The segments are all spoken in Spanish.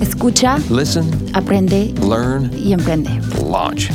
Escucha, Listen, aprende learn, y emprende. launch.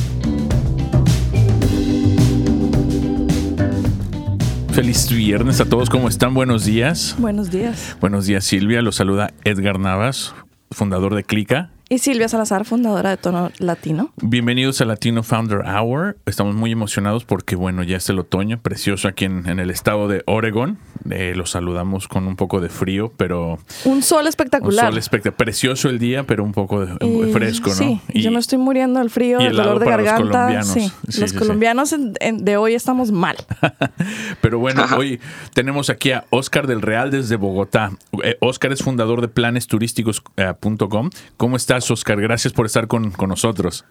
Feliz viernes a todos, ¿cómo están? Buenos días. Buenos días. Buenos días, Silvia. Los saluda Edgar Navas, fundador de Clica. Y Silvia Salazar, fundadora de Tono Latino. Bienvenidos a Latino Founder Hour. Estamos muy emocionados porque, bueno, ya es el otoño, precioso aquí en, en el estado de Oregon. Eh, los saludamos con un poco de frío, pero Un sol un espectacular. sol espectacular. Precioso el día, pero un poco de- Y- fresco, ¿no? Sí, Y- yo me estoy muriendo del frío, del dolor de para los garganta. colombianos. Sí, Sí, los sí, colombianos de hoy estamos mal. Pero bueno, hoy tenemos aquí a Oscar del Real desde Bogotá. Eh, Oscar es fundador de planesturísticos.com. ¿Cómo estás, Oscar? Gracias por estar con, con nosotros.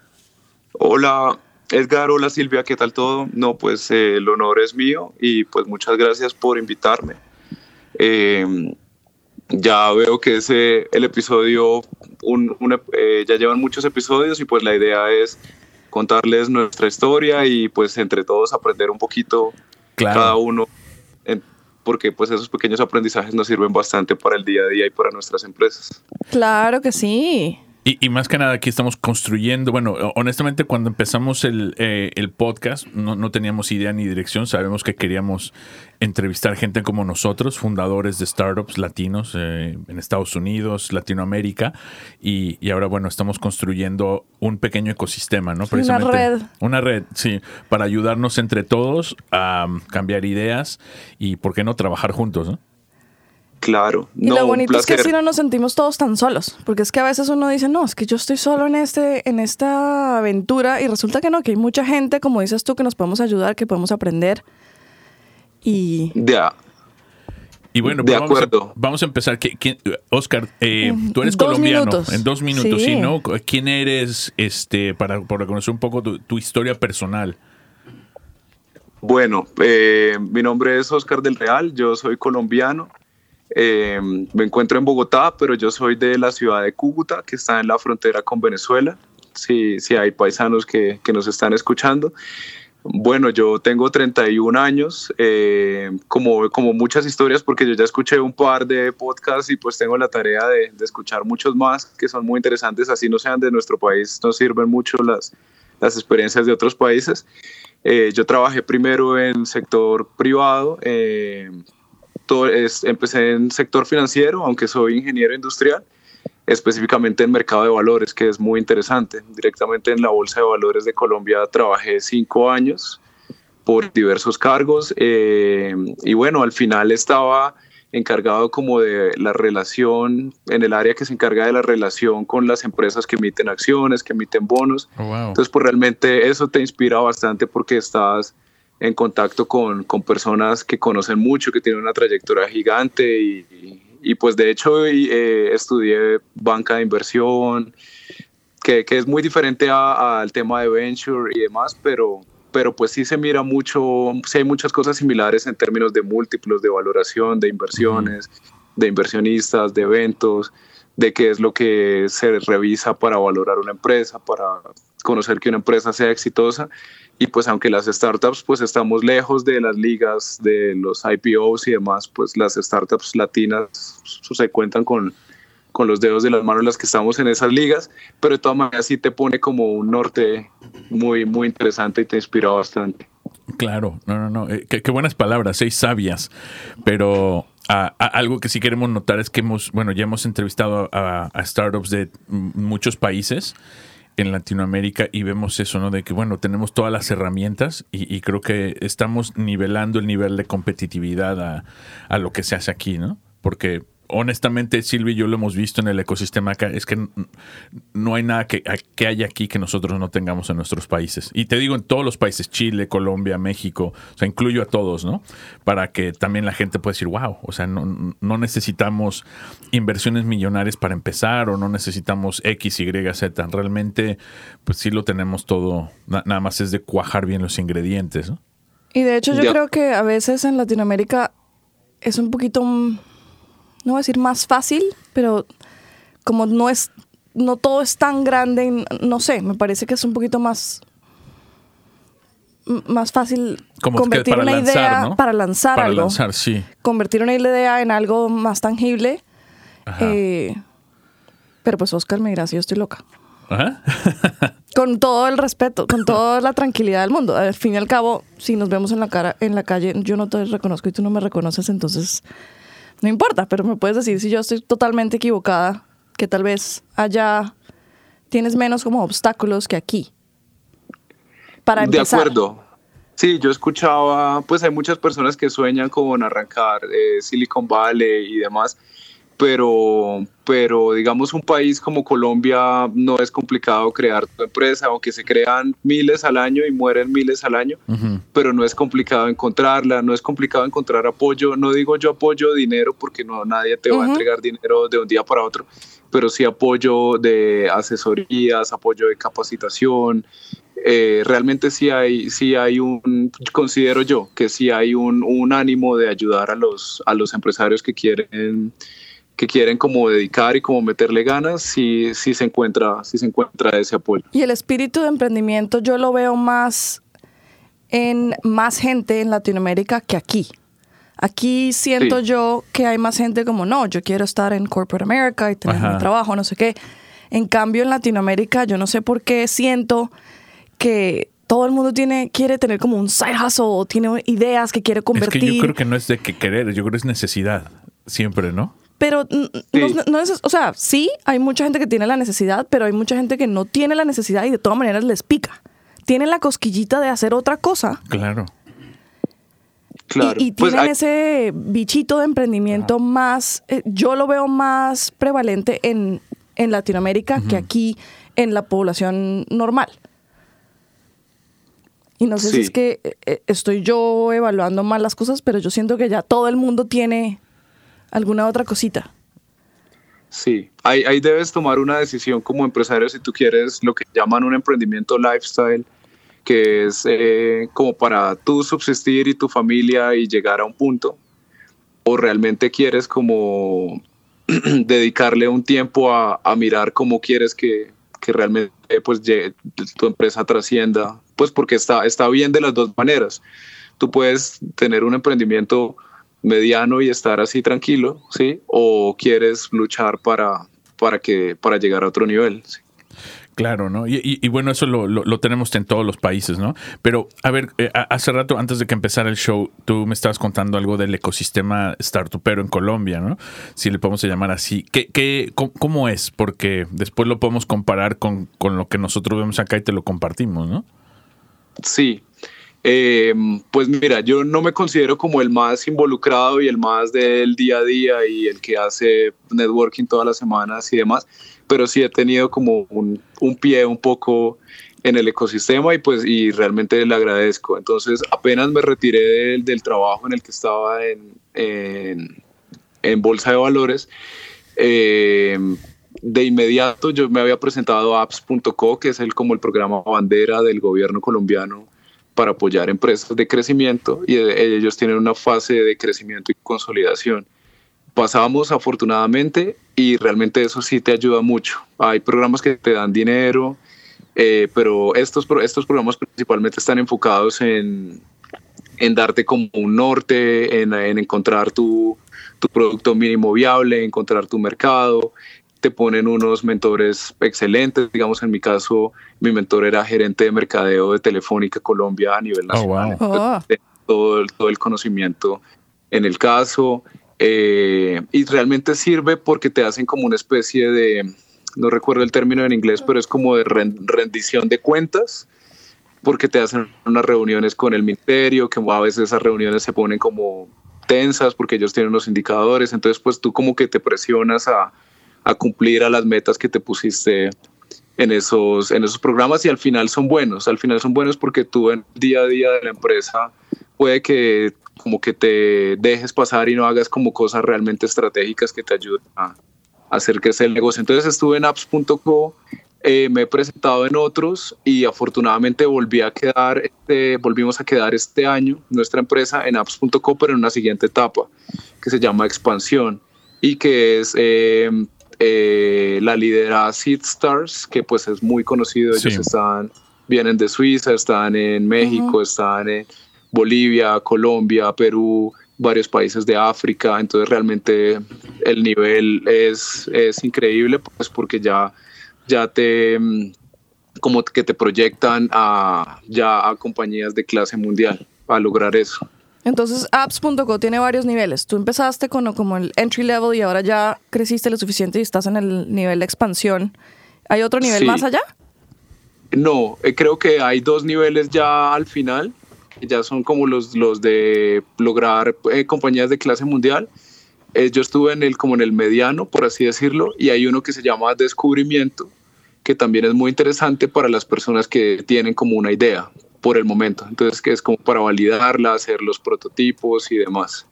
Hola Edgar, hola Silvia, ¿qué tal todo? No, pues eh, el honor es mío y pues muchas gracias por invitarme. Eh, ya veo que es eh, el episodio, un- un eh, ya llevan muchos episodios y pues la idea es contarles nuestra historia y pues entre todos aprender un poquito Claro. cada uno, en- porque pues esos pequeños aprendizajes nos sirven bastante para el día a día y para nuestras empresas. Claro que sí. Y, y más que nada aquí estamos construyendo, bueno, honestamente cuando empezamos el, eh, el podcast no, no teníamos idea ni dirección, sabemos que queríamos entrevistar gente como nosotros, fundadores de startups latinos eh, en Estados Unidos, Latinoamérica, y, y ahora bueno, estamos construyendo un pequeño ecosistema, ¿no? Sí, una red. Una red, sí, para ayudarnos entre todos a cambiar ideas y, ¿por qué no, trabajar juntos, ¿no? Claro. Y no, lo bonito es que así no nos sentimos todos tan solos. Porque es que a veces uno dice, no, es que yo estoy solo en, este, en esta aventura. Y resulta que no, que hay mucha gente, como dices tú, que nos podemos ayudar, que podemos aprender. Y Ya, Y bueno, De pues vamos a- acuerdo. Vamos, a, empezar. ¿Qué- quién- Oscar, eh, tú eres dos colombiano. minutos. En dos minutos, Sí. ¿sí, no? ¿Quién eres este, para, para conocer un poco tu, tu historia personal? Bueno, eh, mi nombre es Oscar del Real, yo soy colombiano, eh, me encuentro en Bogotá, pero yo soy de la ciudad de Cúcuta, que está en la frontera con Venezuela, si, si hay paisanos que, que nos están escuchando. Bueno, yo tengo 31 años, eh, como, como muchas historias, porque yo ya escuché un par de podcasts y pues tengo la tarea de, de escuchar muchos más que son muy interesantes, así no sean de nuestro país, nos sirven mucho las, las experiencias de otros países. Eh, yo trabajé primero en sector privado, eh, todo es- empecé en sector financiero, aunque soy ingeniero industrial, específicamente en mercado de valores, que es muy interesante. Directamente en la Bolsa de Valores de Colombia trabajé cinco años por diversos cargos eh, y bueno, al final estaba encargado como de la relación, en el área que se encarga de la relación con las empresas que emiten acciones, que emiten bonos. Oh, wow. Entonces, pues realmente eso te inspira bastante porque estás en contacto con, con personas que conocen mucho, que tienen una trayectoria gigante y, y- y, pues de hecho eh, estudié banca de inversión, que, que es muy diferente al tema de venture y demás, pero, pero pues sí se mira mucho, sí hay muchas cosas similares en términos de múltiplos, de valoración, de inversiones, de inversionistas, de eventos, de qué es lo que se revisa para valorar una empresa, para conocer que una empresa sea exitosa. Y pues aunque las startups pues estamos lejos de las ligas, de los IPOs y demás, pues las startups latinas se cuentan con, con los dedos de las manos las que estamos en esas ligas, pero de todas maneras sí te pone como un norte muy, muy interesante y te inspira bastante. Claro, no, no, no. eh, qué, buenas palabras, seis sabias. Pero algo que sí queremos notar es que hemos, bueno, ya hemos entrevistado a, startups de muchos países en Latinoamérica y vemos eso, ¿no? De que, bueno, tenemos todas las herramientas y, y creo que estamos nivelando el nivel de competitividad a, a lo que se hace aquí, ¿no? Porque honestamente, Silvia y yo lo hemos visto en el ecosistema acá, es que no hay nada que, que haya aquí que nosotros no tengamos en nuestros países. Y te digo en todos los países, Chile, Colombia, México, o sea, incluyo a todos, ¿no? Para que también la gente pueda decir, wow, o sea, no, no necesitamos inversiones millonarias para empezar o no necesitamos X, Y, Z. Realmente, pues sí lo tenemos todo, nada más es de cuajar bien los ingredientes, ¿no? Y de hecho yo creo que a veces en Latinoamérica es un poquito, no voy a decir más fácil, pero como no es, no todo es tan grande, no sé, me parece que es un poquito más más fácil convertir una idea para lanzar para algo. Lanzar, sí. Convertir una idea en algo más tangible. Eh, pero pues Oscar me dirá si yo estoy loca. con todo el respeto, con toda la tranquilidad del mundo. Al fin y al cabo, si nos vemos en la cara, en la calle, yo no te reconozco y tú no me reconoces, entonces no importa, pero me puedes decir si yo estoy totalmente equivocada, que tal vez allá tienes menos como obstáculos que aquí. Para empezar. De acuerdo. Sí, yo escuchaba, pues hay muchas personas que sueñan con arrancar eh, Silicon Valley y demás pero, pero digamos un país como Colombia no es complicado crear tu empresa, aunque se crean miles al año y mueren miles al año, pero no es complicado encontrarla, no es complicado encontrar apoyo, no digo yo apoyo dinero porque no nadie te va a entregar dinero de un día para otro, pero sí apoyo de asesorías, apoyo de capacitación, eh, realmente sí hay, sí hay un, considero yo que sí hay un, un ánimo de ayudar a los, a los empresarios que quieren que quieren como dedicar y como meterle ganas, si, si, se encuentra, si se encuentra ese apoyo. Y el espíritu de emprendimiento yo lo veo más en más gente en Latinoamérica que aquí. Aquí siento yo que hay más gente como, no, yo quiero estar en Corporate America y tener mi trabajo, no sé qué. En cambio, en Latinoamérica, yo no sé por qué siento que todo el mundo tiene, quiere tener como un side hustle o tiene ideas que quiere convertir. Es que yo creo que no es de que querer, yo creo que es necesidad, siempre, ¿no? Pero no, es, o sea, sí, hay mucha gente que tiene la necesidad, pero hay mucha gente que no tiene la necesidad y de todas maneras les pica. Tienen la cosquillita de hacer otra cosa. Claro. Claro. Y, pues tienen ese bichito de emprendimiento más, eh, yo lo veo más prevalente en, Latinoamérica que aquí en la población normal. Y no sé si es que eh, estoy yo evaluando mal las cosas, pero yo siento que ya todo el mundo tiene alguna otra cosita. Sí, ahí, debes tomar una decisión como empresario si tú quieres lo que llaman un emprendimiento lifestyle, que es eh, como para tú subsistir y tu familia y llegar a un punto, o realmente quieres como dedicarle un tiempo a, mirar cómo quieres que, realmente pues, tu empresa trascienda, pues porque está, está bien de las dos maneras. Tú puedes tener un emprendimiento mediano y estar así tranquilo, ¿sí? O quieres luchar para, para, que, para llegar a otro nivel, Claro, ¿no? Y, bueno, eso lo, tenemos en todos los países, ¿no? Pero, a ver, eh, hace rato, antes de que empezara el show, tú me estabas contando algo del ecosistema startupero en Colombia, ¿no? Si le podemos llamar así. ¿Qué, qué, cómo, es? Porque después lo podemos comparar con, con lo que nosotros vemos acá y te lo compartimos, ¿no? Sí, eh, pues mira, yo no me considero como el más involucrado y el más del día a día y el que hace networking todas las semanas y demás, pero sí he tenido como un, pie un poco en el ecosistema y pues y realmente le agradezco. Entonces apenas me retiré del, trabajo en el que estaba en, Bolsa de Valores. Eh, de inmediato yo me había presentado a apps.co, que es el, como el programa bandera del gobierno colombiano para apoyar empresas de crecimiento y ellos tienen una fase de crecimiento y consolidación. Pasamos afortunadamente y realmente eso sí te ayuda mucho. Hay programas que te dan dinero, eh, pero estos, estos programas principalmente están enfocados en, en darte como un norte, en, en encontrar tu, tu producto mínimo viable, encontrar tu mercado, te ponen unos mentores excelentes. Digamos, en mi caso, mi mentor era gerente de mercadeo de Telefónica Colombia a nivel oh, nacional. Oh. todo, todo, el conocimiento en el caso. Eh, y realmente sirve porque te hacen como una especie de, no recuerdo el término en inglés, pero es como de rendición de cuentas, porque te hacen unas reuniones con el ministerio, que a veces esas reuniones se ponen como intensas porque ellos tienen los indicadores, entonces pues tú como que te presionas a, a cumplir a las metas que te pusiste en esos, en esos programas y al final son buenos, al final son buenos porque tú en el día a día de la empresa puede que como que te dejes pasar y no hagas como cosas realmente estratégicas que te ayuden a, hacer crecer el negocio. Entonces estuve en apps.co, eh, me he presentado en otros y afortunadamente volví a quedar, este, volvimos a quedar este año nuestra empresa en apps.co, pero en una siguiente etapa que se llama expansión y que es eh, eh, la lidera Seed Stars, que pues es muy conocido, ellos están, vienen de Suiza, están en México, están en Bolivia, Colombia, Perú, varios países de África, entonces realmente el nivel es, es increíble, pues porque ya, ya te mm, como que te proyectan a ya a compañías de clase mundial a lograr eso. Entonces, apps.co tiene varios niveles. Tú empezaste con como el entry level y ahora ya creciste lo suficiente y estás en el nivel de expansión. ¿Hay otro nivel más allá? No, eh, creo que hay dos niveles ya al final ya son como los, los de lograr eh, compañías de clase mundial. Eh, yo estuve en el, como en el mediano, por así decirlo, y hay uno que se llama descubrimiento, que también es muy interesante para las personas que tienen como una idea por el momento. Entonces, que es como para validarla, hacer los prototipos y demás.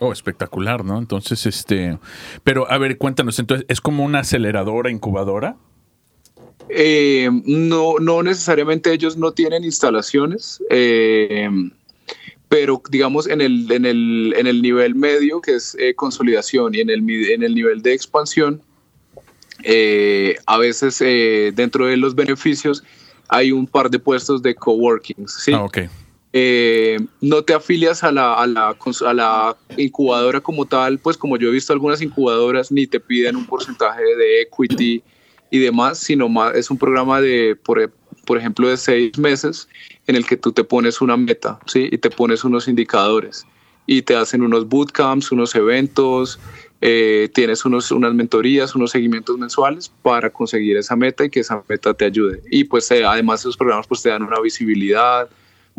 Oh, espectacular, ¿no? Entonces, este, pero a ver, cuéntanos, entonces, ¿es como una aceleradora, incubadora? Eh, no, no necesariamente ellos no tienen instalaciones, eh, pero digamos en el, en, el, en el nivel medio, que es eh, consolidación, y en el, en el nivel de expansión, a veces dentro de los beneficios hay un par de puestos de coworking. ¿sí? Ah, okay. no te afilias a la, a, la, a la incubadora como tal, pues como yo he visto algunas incubadoras, ni te piden un porcentaje de equity y demás, sino más es un programa de, por, por ejemplo, de seis meses en el que tú te pones una meta, ¿sí? Y te pones unos indicadores y te hacen unos bootcamps, unos eventos, eh, tienes unos, unas mentorías, unos seguimientos mensuales para conseguir esa meta y que esa meta te ayude. Y pues eh, además esos programas pues te dan una visibilidad,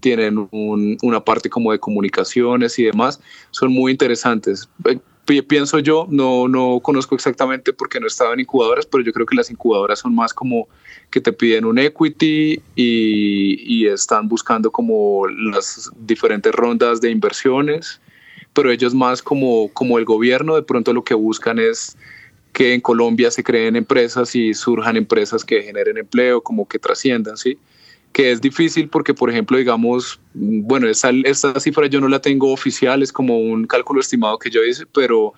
tienen un, una parte como de comunicaciones y demás, son muy interesantes. Eh, pienso yo, no, no conozco exactamente porque no he estado en incubadoras, pero yo creo que las incubadoras son más como que te piden un equity y, y están buscando como las diferentes rondas de inversiones, pero ellos más como, como el gobierno, de pronto lo que buscan es que en Colombia se creen empresas y surjan empresas que generen empleo, como que trasciendan, ¿sí? que es difícil porque, por ejemplo, digamos, bueno, esta, esta cifra yo no la tengo oficial, es como un cálculo estimado que yo hice, pero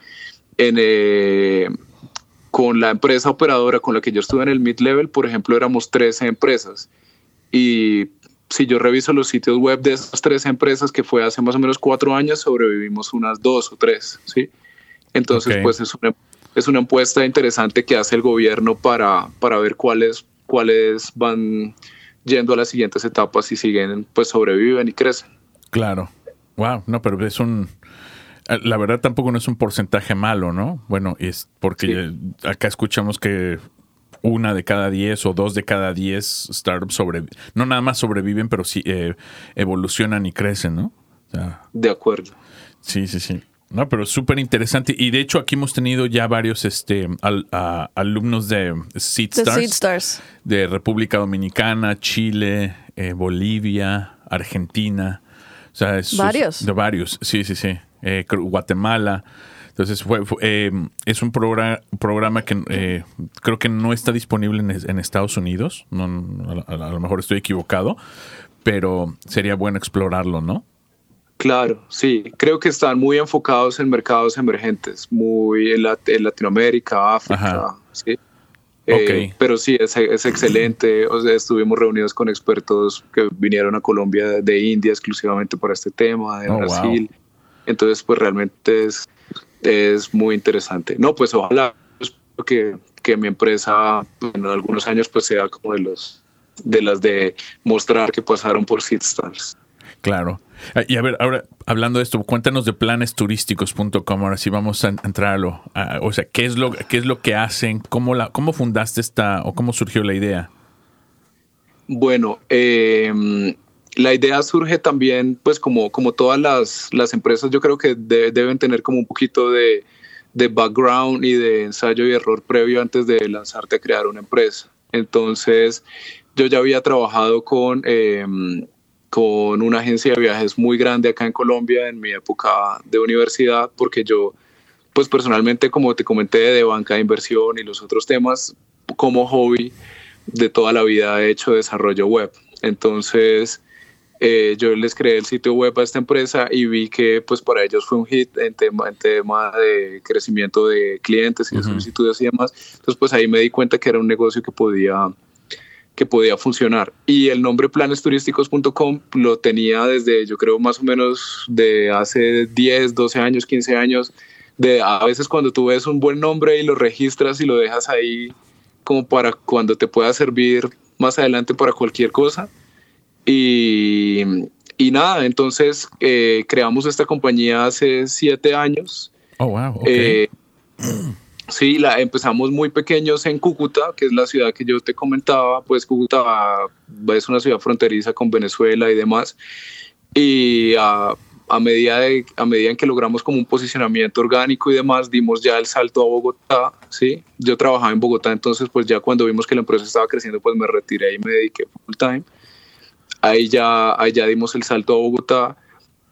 en, eh, con la empresa operadora con la que yo estuve en el mid-level, por ejemplo, éramos 13 empresas. Y si yo reviso los sitios web de esas 13 empresas, que fue hace más o menos cuatro años, sobrevivimos unas dos o tres, ¿sí? Entonces, pues es una, es una encuesta interesante que hace el gobierno para, para ver cuáles, cuáles van yendo a las siguientes etapas y siguen, pues sobreviven y crecen. Claro. Wow, no, pero es un... La verdad tampoco no es un porcentaje malo, ¿no? Bueno, es porque acá escuchamos que una de cada diez o dos de cada diez startups sobreviven. No nada más sobreviven, pero sí eh, evolucionan y crecen, ¿no? de acuerdo. Sí, sí, sí. No, pero súper interesante. Y de hecho, aquí hemos tenido ya varios este, alumnos de Seed Stars, de República Dominicana, Chile, eh, Bolivia, Argentina. O sea, varios. De varios, sí, sí, sí. Eh, Guatemala. Entonces, fue, eh, es un programa que creo que no está disponible en, Estados Unidos. No, a lo mejor estoy equivocado, pero sería bueno explorarlo, ¿no? Claro, sí, creo que están muy enfocados en mercados emergentes, muy en, Latinoamérica, África, sí. Eh, pero sí, es, excelente. O sea, estuvimos reunidos con expertos que vinieron a Colombia de India exclusivamente para este tema, de oh, Brasil. Entonces, pues realmente es, es muy interesante. No, pues ojalá que, que mi empresa en algunos años pues sea como de los de las de mostrar que pasaron por Seedstars. Claro. Ah, y a ver, ahora hablando de esto, cuéntanos de planesturísticos.com. Ahora sí vamos a entrar a lo. o sea, ¿qué es lo, qué es lo que hacen? ¿Cómo, la, ¿Cómo fundaste esta o cómo surgió la idea? Bueno, em, la idea surge también, pues como, como todas las, las empresas, yo creo que deben tener como un poquito de, de, background y de ensayo y error previo antes de lanzarte a crear una empresa. Entonces, yo ya había trabajado con, em, con una agencia de viajes muy grande acá en Colombia en mi época de universidad, porque yo, pues personalmente, como te comenté, de banca de inversión y los otros temas, como hobby, de toda la vida he hecho desarrollo web. Entonces, eh, yo les creé el sitio web a esta empresa y vi que pues para ellos fue un hit en tema, en tema de crecimiento de clientes y de solicitudes y demás. Entonces, pues ahí me di cuenta que era un negocio que podía que podía funcionar. Y el nombre planesturísticos.com lo tenía desde, yo creo, más o menos de hace 10, 12 años, 15 años. De a veces cuando tú ves un buen nombre y lo registras y lo dejas ahí como para cuando te pueda servir más adelante para cualquier cosa. Y, y nada, entonces eh, creamos esta compañía hace siete años. Oh, wow. Okay. Eh, Sí, la, empezamos muy pequeños en Cúcuta, que es la ciudad que yo te comentaba, pues Cúcuta es una ciudad fronteriza con Venezuela y demás. Y a, a, medida de, a medida en que logramos como un posicionamiento orgánico y demás, dimos ya el salto a Bogotá, ¿sí? Yo trabajaba en Bogotá, entonces pues ya cuando vimos que la empresa estaba creciendo, pues me retiré y me dediqué full time. Ahí ya, ahí ya dimos el salto a Bogotá.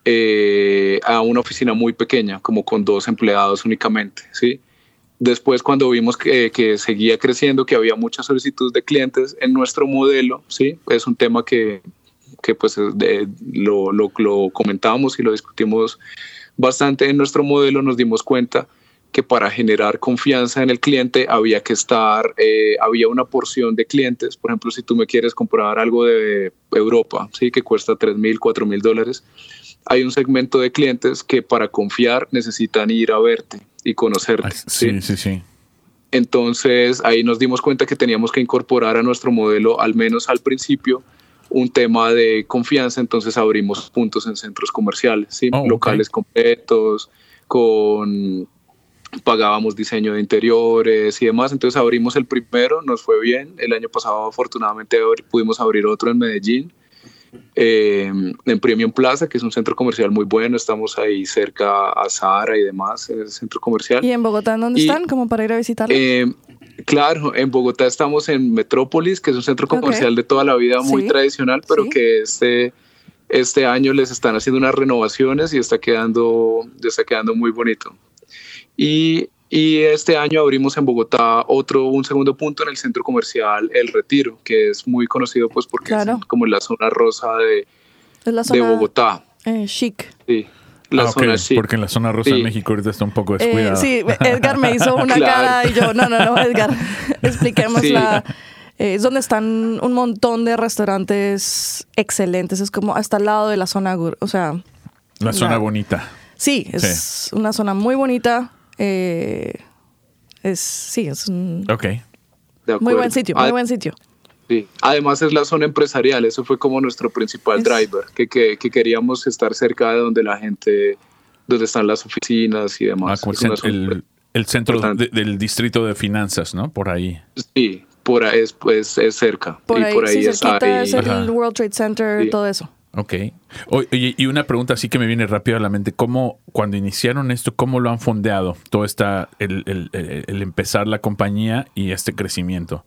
Eh, a una oficina muy pequeña, como con dos empleados únicamente, ¿sí? Después, cuando vimos que, que, seguía creciendo, que había muchas solicitudes de clientes en nuestro modelo, ¿sí? es un tema que, que pues lo, lo, lo, comentábamos y lo discutimos bastante en nuestro modelo, nos dimos cuenta que para generar confianza en el cliente había que estar, eh, había una porción de clientes, por ejemplo, si tú me quieres comprar algo de Europa, ¿sí? que cuesta 3 mil, 4 mil dólares, hay un segmento de clientes que para confiar necesitan ir a verte y conocerte. Sí, sí, sí, Entonces ahí nos dimos cuenta que teníamos que incorporar a nuestro modelo, al menos al principio, un tema de confianza. Entonces abrimos puntos en centros comerciales, ¿sí? Oh, locales completos, con pagábamos diseño de interiores y demás. Entonces abrimos el primero, nos fue bien. El año pasado afortunadamente pudimos abrir otro en Medellín eh, en Premium Plaza, que es un centro comercial muy bueno. Estamos ahí cerca a Sahara y demás, en el centro comercial. ¿Y en Bogotá en dónde están? Como para ir a visitarlo. Eh, claro, en Bogotá estamos en Metrópolis, que es un centro comercial de toda la vida muy tradicional, pero que este, este año les están haciendo unas renovaciones y está quedando, está quedando muy bonito. Y y este año abrimos en Bogotá otro, un segundo punto en el centro comercial El Retiro, que es muy conocido pues porque es como la zona rosa de, de Bogotá. Eh, chic. Sí. La ah, zona chic. Porque en la zona rosa de México ahorita está un poco eh, descuidada. sí, Edgar me hizo una cara y yo, no, no, no, Edgar, expliquemos la... Eh, es donde están un montón de restaurantes excelentes. Es como hasta al lado de la zona, o sea... La zona bonita. Sí, es una zona muy bonita eh, es, sí, es un muy buen sitio, muy buen sitio. Sí. Además es la zona empresarial, eso fue como nuestro principal driver, que, que, queríamos estar cerca de donde la gente, donde están las oficinas y demás. Ah, el, el, centro del distrito de finanzas, ¿no? Por ahí. Sí, por ahí es, pues, es cerca. Por ahí, por ahí es, el World Trade Center, todo eso. Ok. Oye, y una pregunta así que me viene rápido a la mente. ¿Cómo, cuando iniciaron esto, cómo lo han fondeado? Todo esta, el, el, empezar la compañía y este crecimiento.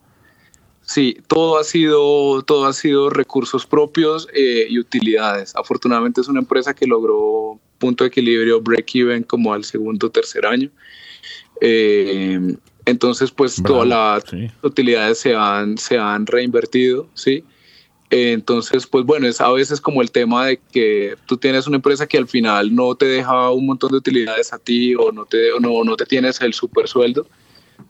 Sí, todo ha sido, todo ha sido recursos propios eh, y utilidades. Afortunadamente es una empresa que logró punto de equilibrio, break-even como al segundo o tercer año. Eh, entonces, pues todas las utilidades se han, se han reinvertido, ¿sí? Entonces, pues bueno, es a veces como el tema de que tú tienes una empresa que al final no te deja un montón de utilidades a ti o no te, no, no te tienes el super sueldo,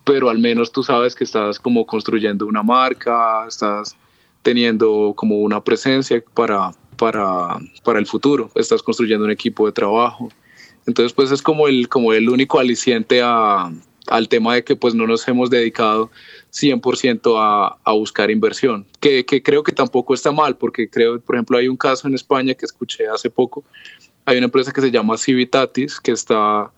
pero al menos tú sabes que estás como construyendo una marca, estás teniendo como una presencia para, para, para el futuro, estás construyendo un equipo de trabajo. Entonces, pues es como el, como el único aliciente al tema de que pues no nos hemos dedicado 100% a, a, buscar inversión, que, que, creo que tampoco está mal, porque creo, por ejemplo, hay un caso en España que escuché hace poco, hay una empresa que se llama Civitatis, que está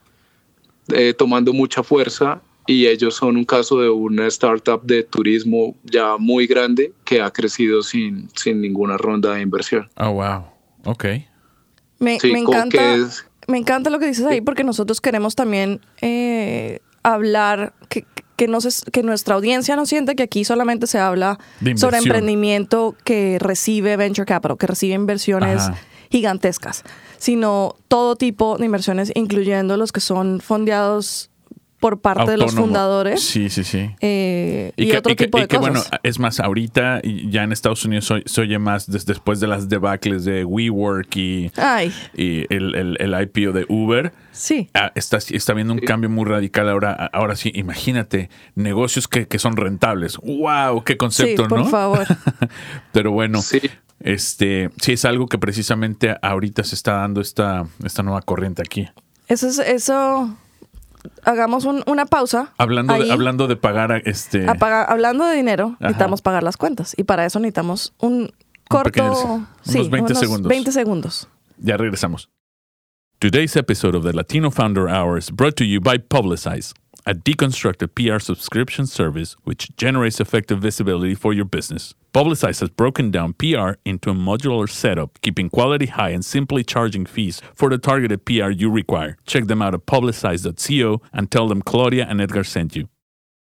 eh, tomando mucha fuerza y ellos son un caso de una startup de turismo ya muy grande que ha crecido sin, sin ninguna ronda de inversión. Oh, wow. Ok. Me, encanta, me encanta lo que dices ahí porque nosotros queremos también eh, hablar, que, que, que nuestra audiencia no siente que aquí solamente se habla sobre emprendimiento que recibe venture capital, que recibe inversiones gigantescas, sino todo tipo de inversiones, incluyendo los que son fondeados por parte de los fundadores. Sí, sí, sí. Eh, y, otro tipo de que, cosas. bueno, es más, ahorita ya en Estados Unidos se, oye más después de las debacles de WeWork y, y el, el, IPO de Uber. Sí. Ah, está, está viendo un cambio muy radical ahora. Ahora sí, imagínate, negocios que, que son rentables. ¡Wow! ¡Qué concepto, sí, por por favor. Pero bueno, sí. este sí es algo que precisamente ahorita se está dando esta, esta nueva corriente aquí. Eso es, eso hagamos una pausa. Hablando, de, hablando de pagar este. hablando de dinero, necesitamos pagar las cuentas. Y para eso necesitamos un corto. sí, unos 20 segundos. 20 segundos. Ya regresamos. Today's episode of the Latino Founder Hour is brought to you by Publicize. A deconstructed PR subscription service which generates effective visibility for your business. Publicize has broken down PR into a modular setup, keeping quality high and simply charging fees for the targeted PR you require. Check them out at publicize.co and tell them Claudia and Edgar sent you.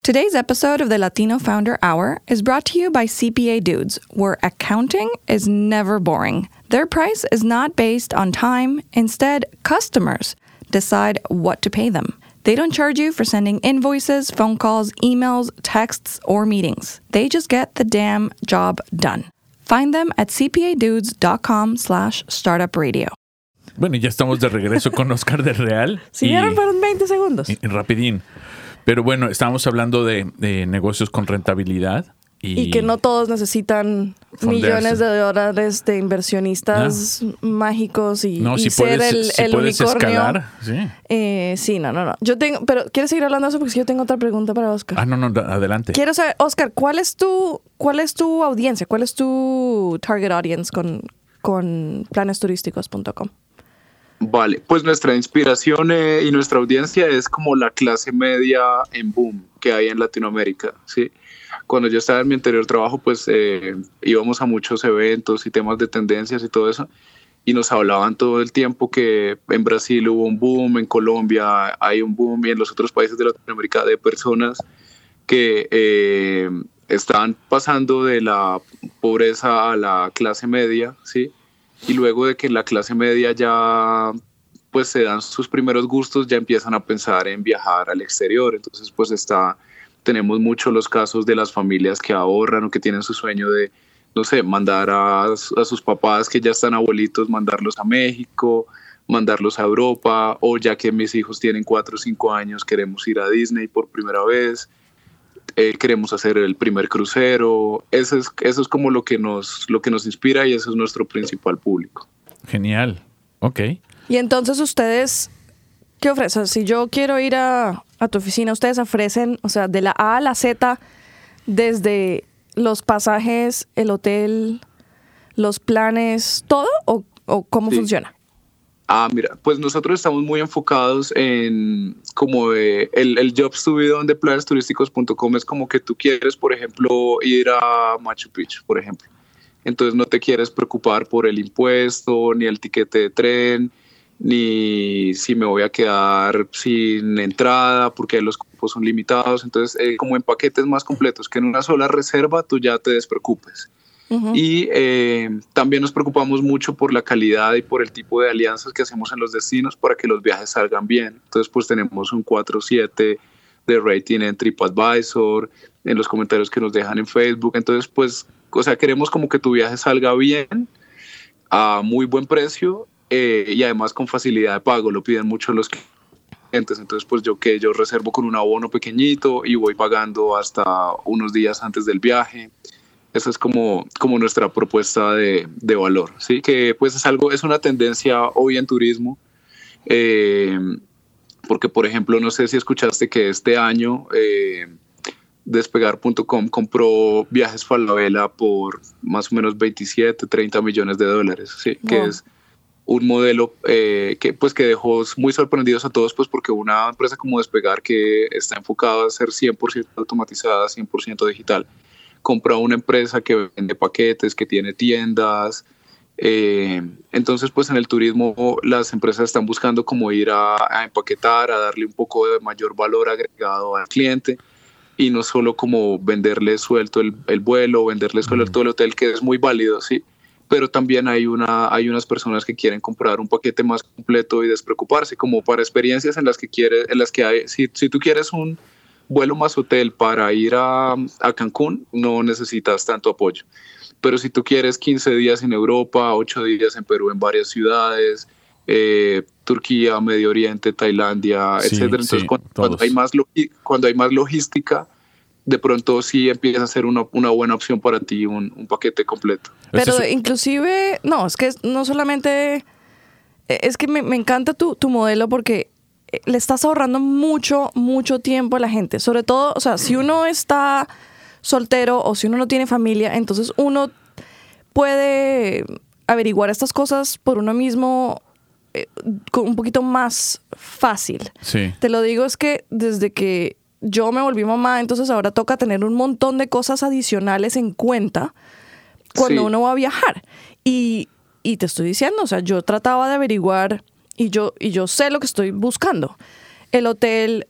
Today's episode of the Latino Founder Hour is brought to you by CPA Dudes, where accounting is never boring. Their price is not based on time, instead, customers decide what to pay them. They don't charge you for sending invoices, phone calls, emails, texts, or meetings. They just get the damn job done. Find them at cpadudes.com slash startupradio. Bueno, ya estamos de regreso con Oscar del Real. Sí, y, 20 segundos. Y, rapidín. Pero bueno, estábamos hablando de, de negocios con rentabilidad. Y, que no todos necesitan millones de dólares de inversionistas mágicos y, ser el, unicornio. sí. Eh, sí, no, no, no. Yo tengo, pero ¿quieres seguir hablando de eso? Porque yo tengo otra pregunta para Oscar. Ah, no, no, adelante. Quiero saber, Oscar, ¿cuál es tu, cuál es tu audiencia? ¿Cuál es tu target audience con, con planesturísticos.com? Vale, pues nuestra inspiración eh, y nuestra audiencia es como la clase media en boom que hay en Latinoamérica, ¿sí? Cuando yo estaba en mi anterior trabajo, pues eh, íbamos a muchos eventos y temas de tendencias y todo eso, y nos hablaban todo el tiempo que en Brasil hubo un boom, en Colombia hay un boom y en los otros países de Latinoamérica de personas que eh, están pasando de la pobreza a la clase media, ¿sí? Y luego de que la clase media ya pues se dan sus primeros gustos, ya empiezan a pensar en viajar al exterior, entonces pues está tenemos mucho los casos de las familias que ahorran o que tienen su sueño de, no sé, mandar a, sus papás que ya están abuelitos, mandarlos a México, mandarlos a Europa, o ya que mis hijos tienen cuatro o cinco años, queremos ir a Disney por primera vez, eh, queremos hacer el primer crucero. Eso es, eso es como lo que, nos, lo que nos inspira y eso es nuestro principal público. Genial. Ok. Y entonces ustedes, ¿qué ofrecen? Si yo quiero ir a, a tu oficina, ustedes ofrecen, o sea, de la A a la Z, desde los pasajes, el hotel, los planes, todo o, cómo funciona? Ah, mira, pues nosotros estamos muy enfocados en como el, el Jobs to Be donde planesturísticos.com es como que tú quieres, por ejemplo, ir a Machu Picchu, por ejemplo. Entonces no te quieres preocupar por el impuesto, ni el tiquete de tren, ni si me voy a quedar sin entrada porque los cupos son limitados. Entonces, eh, como en paquetes más completos, que en una sola reserva tú ya te despreocupes. Y eh, también nos preocupamos mucho por la calidad y por el tipo de alianzas que hacemos en los destinos para que los viajes salgan bien. Entonces, pues tenemos un 4.7 de rating en TripAdvisor, en los comentarios que nos dejan en Facebook. Entonces, pues, o sea, queremos como que tu viaje salga bien, a muy buen precio eh, y además con facilidad de pago, lo piden mucho los clientes, entonces pues yo que yo reservo con un abono pequeñito y voy pagando hasta unos días antes del viaje. Esa es como, como nuestra propuesta de, de valor, ¿sí? Que pues es algo, es una tendencia hoy en turismo, eh, porque por ejemplo, no sé si escuchaste que este año eh, despegar.com compró viajes Falabella por más o menos 27, 30 millones de dólares, ¿sí? Que es un modelo eh, que, pues, que dejó muy sorprendidos a todos, pues porque una empresa como Despegar, que está enfocada a ser 100% automatizada, 100% digital, compró una empresa que vende paquetes, que tiene tiendas. Eh, entonces, pues en el turismo las empresas están buscando como ir a, empaquetar, a darle un poco de mayor valor agregado al cliente y no solo como venderle suelto el, el vuelo, venderle suelto el hotel, que es muy válido, sí pero también hay, una, hay unas personas que quieren comprar un paquete más completo y despreocuparse, como para experiencias en las que quiere, en las que hay, si, si tú quieres un vuelo más hotel para ir a, a, Cancún, no necesitas tanto apoyo. Pero si tú quieres 15 días en Europa, 8 días en Perú, en varias ciudades, eh, Turquía, Medio Oriente, Tailandia, etcétera. Entonces, cuando, hay más cuando hay más logística, de pronto sí empieza a ser una, una buena opción para ti un, un paquete completo. Pero inclusive, no, es que no solamente, e, es que me, me encanta tu, tu, modelo porque eh, le estás ahorrando mucho, mucho tiempo a la gente. Sobre todo, o sea, si uno está soltero o si uno no tiene familia, entonces uno puede averiguar estas cosas por uno mismo eh, un poquito más fácil. Sí. Te lo digo es que desde que yo me volví mamá, entonces ahora toca tener un montón de cosas adicionales en cuenta cuando uno va a viajar. Y, te estoy diciendo, o sea, yo trataba de averiguar y yo, y yo sé lo que estoy buscando. El hotel,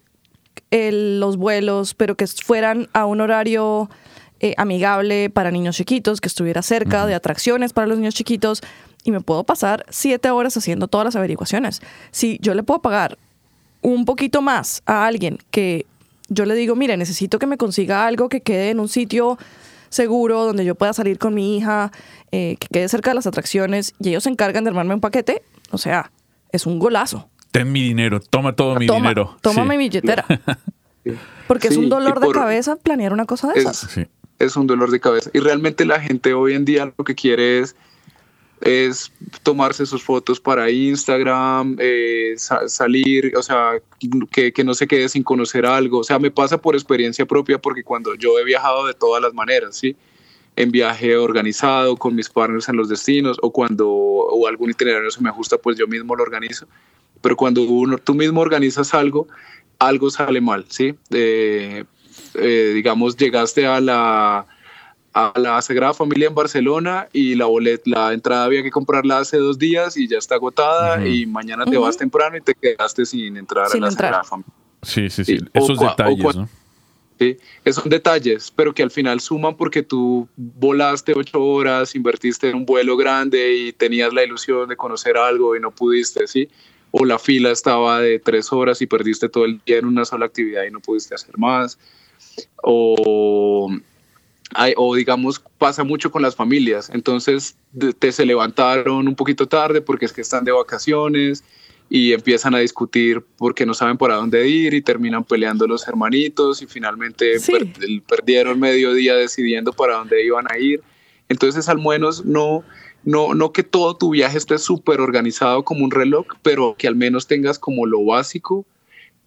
los vuelos, pero que fueran a un horario eh, amigable para niños chiquitos, que estuviera cerca de atracciones para los niños chiquitos. Y me puedo pasar siete horas haciendo todas las averiguaciones. Si yo le puedo pagar un poquito más a alguien que yo le digo, mire, necesito que me consiga algo que quede en un sitio seguro, donde yo pueda salir con mi hija, eh, que quede cerca de las atracciones, y ellos se encargan de armarme un paquete, o sea, es un golazo. Ten mi dinero, toma todo mi dinero. Toma mi billetera. Porque es un dolor de cabeza planear una cosa de esas. Es un dolor de cabeza. Y realmente la gente hoy en día lo que quiere es es tomarse sus fotos para Instagram, eh, salir, o sea, que, que, no se quede sin conocer algo. O sea, me pasa por experiencia propia porque cuando yo he viajado de todas las maneras, ¿sí? En viaje organizado, con mis partners en los destinos, o cuando o algún itinerario se me ajusta, pues yo mismo lo organizo. Pero cuando uno, tú mismo organizas algo, algo sale mal, ¿sí? Eh, eh, digamos, llegaste a la a la Sagrada Familia en Barcelona y la bolet, la entrada había que comprarla hace dos días y ya está agotada y mañana te vas temprano y te quedaste sin entrar a la Sagrada Familia. Sí, sí, sí. Esos detalles, ¿no? Sí, esos son detalles, pero que al final suman porque tú volaste ocho horas, invertiste en un vuelo grande y tenías la ilusión de conocer algo y no pudiste, ¿sí? O la fila estaba de tres horas y perdiste todo el día en una sola actividad y no pudiste hacer más. O o digamos pasa mucho con las familias, entonces te se levantaron un poquito tarde porque es que están de vacaciones y empiezan a discutir porque no saben para dónde ir y terminan peleando los hermanitos y finalmente perdieron medio día decidiendo para dónde iban a ir. Entonces al menos no, no, no que todo tu viaje esté súper organizado como un reloj, pero que al menos tengas como lo básico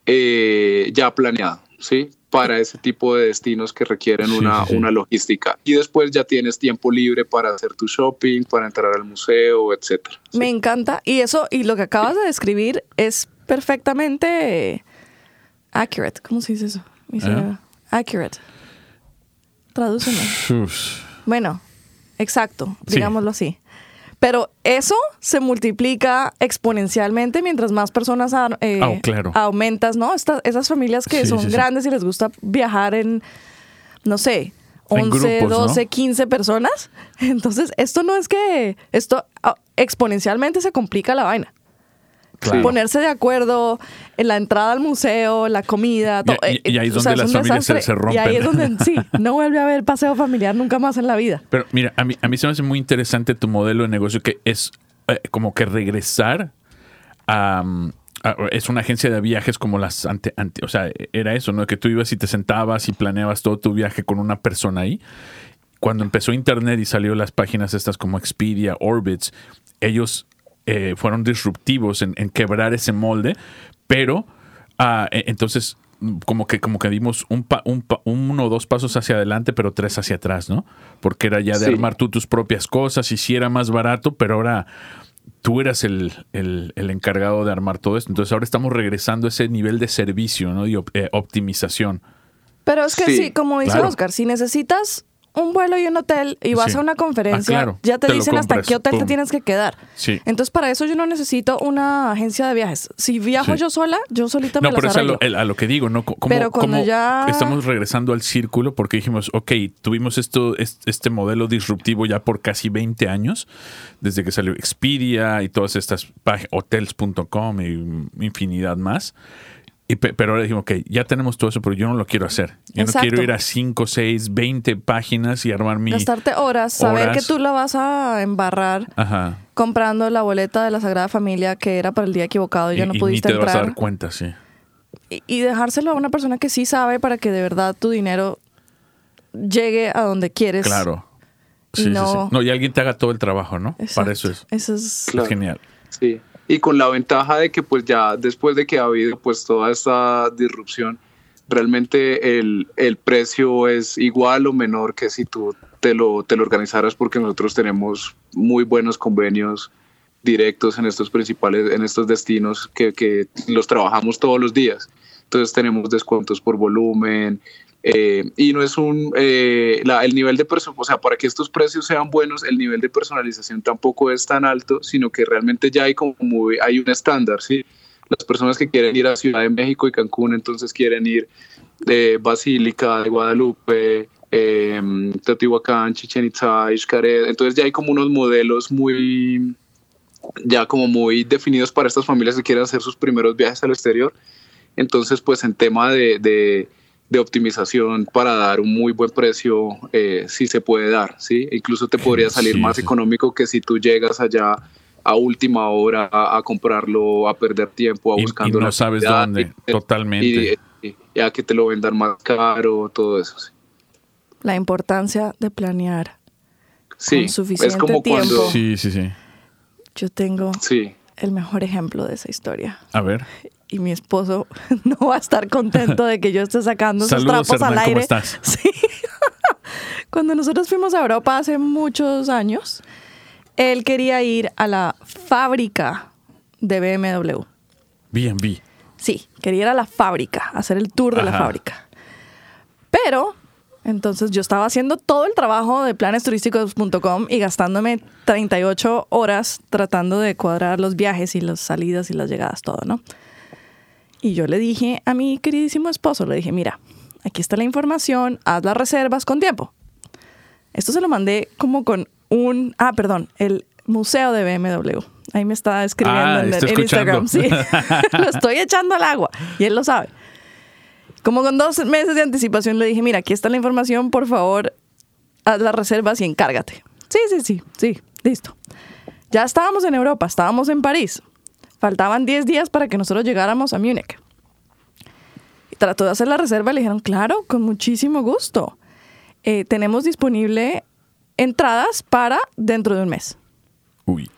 eh, ya planeado, ¿sí? Para ese tipo de destinos que requieren una, una, logística. Y después ya tienes tiempo libre para hacer tu shopping, para entrar al museo, etcétera. Me encanta. Y eso, y lo que acabas de describir es perfectamente accurate. ¿Cómo se dice eso? ¿Eh? Accurate. Tradúcelo. bueno, exacto, digámoslo así. Pero eso se multiplica exponencialmente mientras más personas eh, oh, aumentas, ¿no? esas familias que son grandes y les gusta viajar en, no sé, 11, 12, 15 personas. Entonces, esto no es que, esto ah, exponencialmente se complica la vaina. Ponerse de acuerdo en la entrada al museo, la comida, todo. Y, ahí es donde las familias se, rompen. Y ahí es donde, sí, no vuelve a haber paseo familiar nunca más en la vida. Pero mira, a mí, a mí se me hace muy interesante tu modelo de negocio que es eh, como que regresar a, es una agencia de viajes como las ante, ante, o sea, era eso, ¿no? Que tú ibas y te sentabas y planeabas todo tu viaje con una persona ahí. Cuando empezó Internet y salió las páginas estas como Expedia, Orbitz, ellos eh, fueron disruptivos en, quebrar ese molde, pero ah, e, entonces como que, como que dimos un, un uno o dos pasos hacia adelante, pero tres hacia atrás, ¿no? Porque era ya de armar tú tus propias cosas y si era más barato, pero ahora tú eras el, el, encargado de armar todo esto. Entonces ahora estamos regresando a ese nivel de servicio ¿no? y eh, optimización. Pero es que sí, como dice Oscar, si necesitas un vuelo y un hotel y vas a una conferencia, ah, ya te, dicen hasta qué hotel te tienes que quedar. Sí. Entonces, para eso yo no necesito una agencia de viajes. Si viajo yo sola, yo solita me No, pero es a lo, a lo, que digo, ¿no? Pero cuando ya... estamos regresando al círculo porque dijimos, ok, tuvimos esto, este modelo disruptivo ya por casi 20 años, desde que salió Expedia y todas estas hotels.com y infinidad más pero ahora dijimos, ok, ya tenemos todo eso, pero yo no lo quiero hacer. Yo no quiero ir a 5, 6, 20 páginas y armar mi... Gastarte horas, saber que tú la vas a embarrar comprando la boleta de la Sagrada Familia que era para el día equivocado y ya no pudiste ni te vas a dar cuenta, sí. Y, dejárselo a una persona que sí sabe para que de verdad tu dinero llegue a donde quieres. Claro. Sí, no... no, y alguien te haga todo el trabajo, ¿no? Para eso es. Eso es, es genial. Sí y con la ventaja de que pues ya después de que ha habido pues toda esta disrupción, realmente el, el, precio es igual o menor que si tú te lo, te lo organizaras porque nosotros tenemos muy buenos convenios directos en estos principales, en estos destinos que, que los trabajamos todos los días. Entonces tenemos descuentos por volumen, eh, y no es un, eh, el nivel de o sea, para que estos precios sean buenos, el nivel de personalización tampoco es tan alto, sino que realmente ya hay como hay un estándar, ¿sí? Las personas que quieren ir a Ciudad de México y Cancún, entonces quieren ir de Basílica, de Guadalupe, eh, Teotihuacán, Chichen Itza, Xcaret, entonces ya hay como unos modelos muy, ya como muy definidos para estas familias que quieren hacer sus primeros viajes al exterior. Entonces, pues en tema de de optimización para dar un muy buen precio eh, si se puede dar, ¿sí? Incluso te podría salir más económico que si tú llegas allá a última hora a, comprarlo, a perder tiempo, a buscando y no sabes dónde, totalmente. Y, a que te lo vendan más caro, todo eso. Sí. La importancia de planear sí, con suficiente es como tiempo. Cuando, sí, sí, sí. Yo tengo sí. El mejor ejemplo de esa historia. A ver y mi esposo no va a estar contento de que yo esté sacando esos trapos al aire. ¿cómo estás? Sí. Cuando nosotros fuimos a Europa hace muchos años, él quería ir a la fábrica de BMW. B&B. Sí, quería ir a la fábrica, hacer el tour de la fábrica. Pero entonces yo estaba haciendo todo el trabajo de planesturísticos.com y gastándome 38 horas tratando de cuadrar los viajes y las salidas y las llegadas, todo, ¿no? Y yo le dije a mi queridísimo esposo, le dije, mira, aquí está la información, haz las reservas con tiempo. Esto se lo mandé como con un, ah, perdón, el museo de BMW. Ahí me está escribiendo ah, en, Instagram. Sí, lo estoy echando al agua y él lo sabe. Como con dos meses de anticipación le dije, mira, aquí está la información, por favor, haz las reservas y encárgate. Sí, sí, sí, sí, listo. Ya estábamos en Europa, estábamos en París. Faltaban 10 días para que nosotros llegáramos a Múnich. Y trató de hacer la reserva y le dijeron, claro, con muchísimo gusto. Eh, tenemos disponible entradas para dentro de un mes. Uy.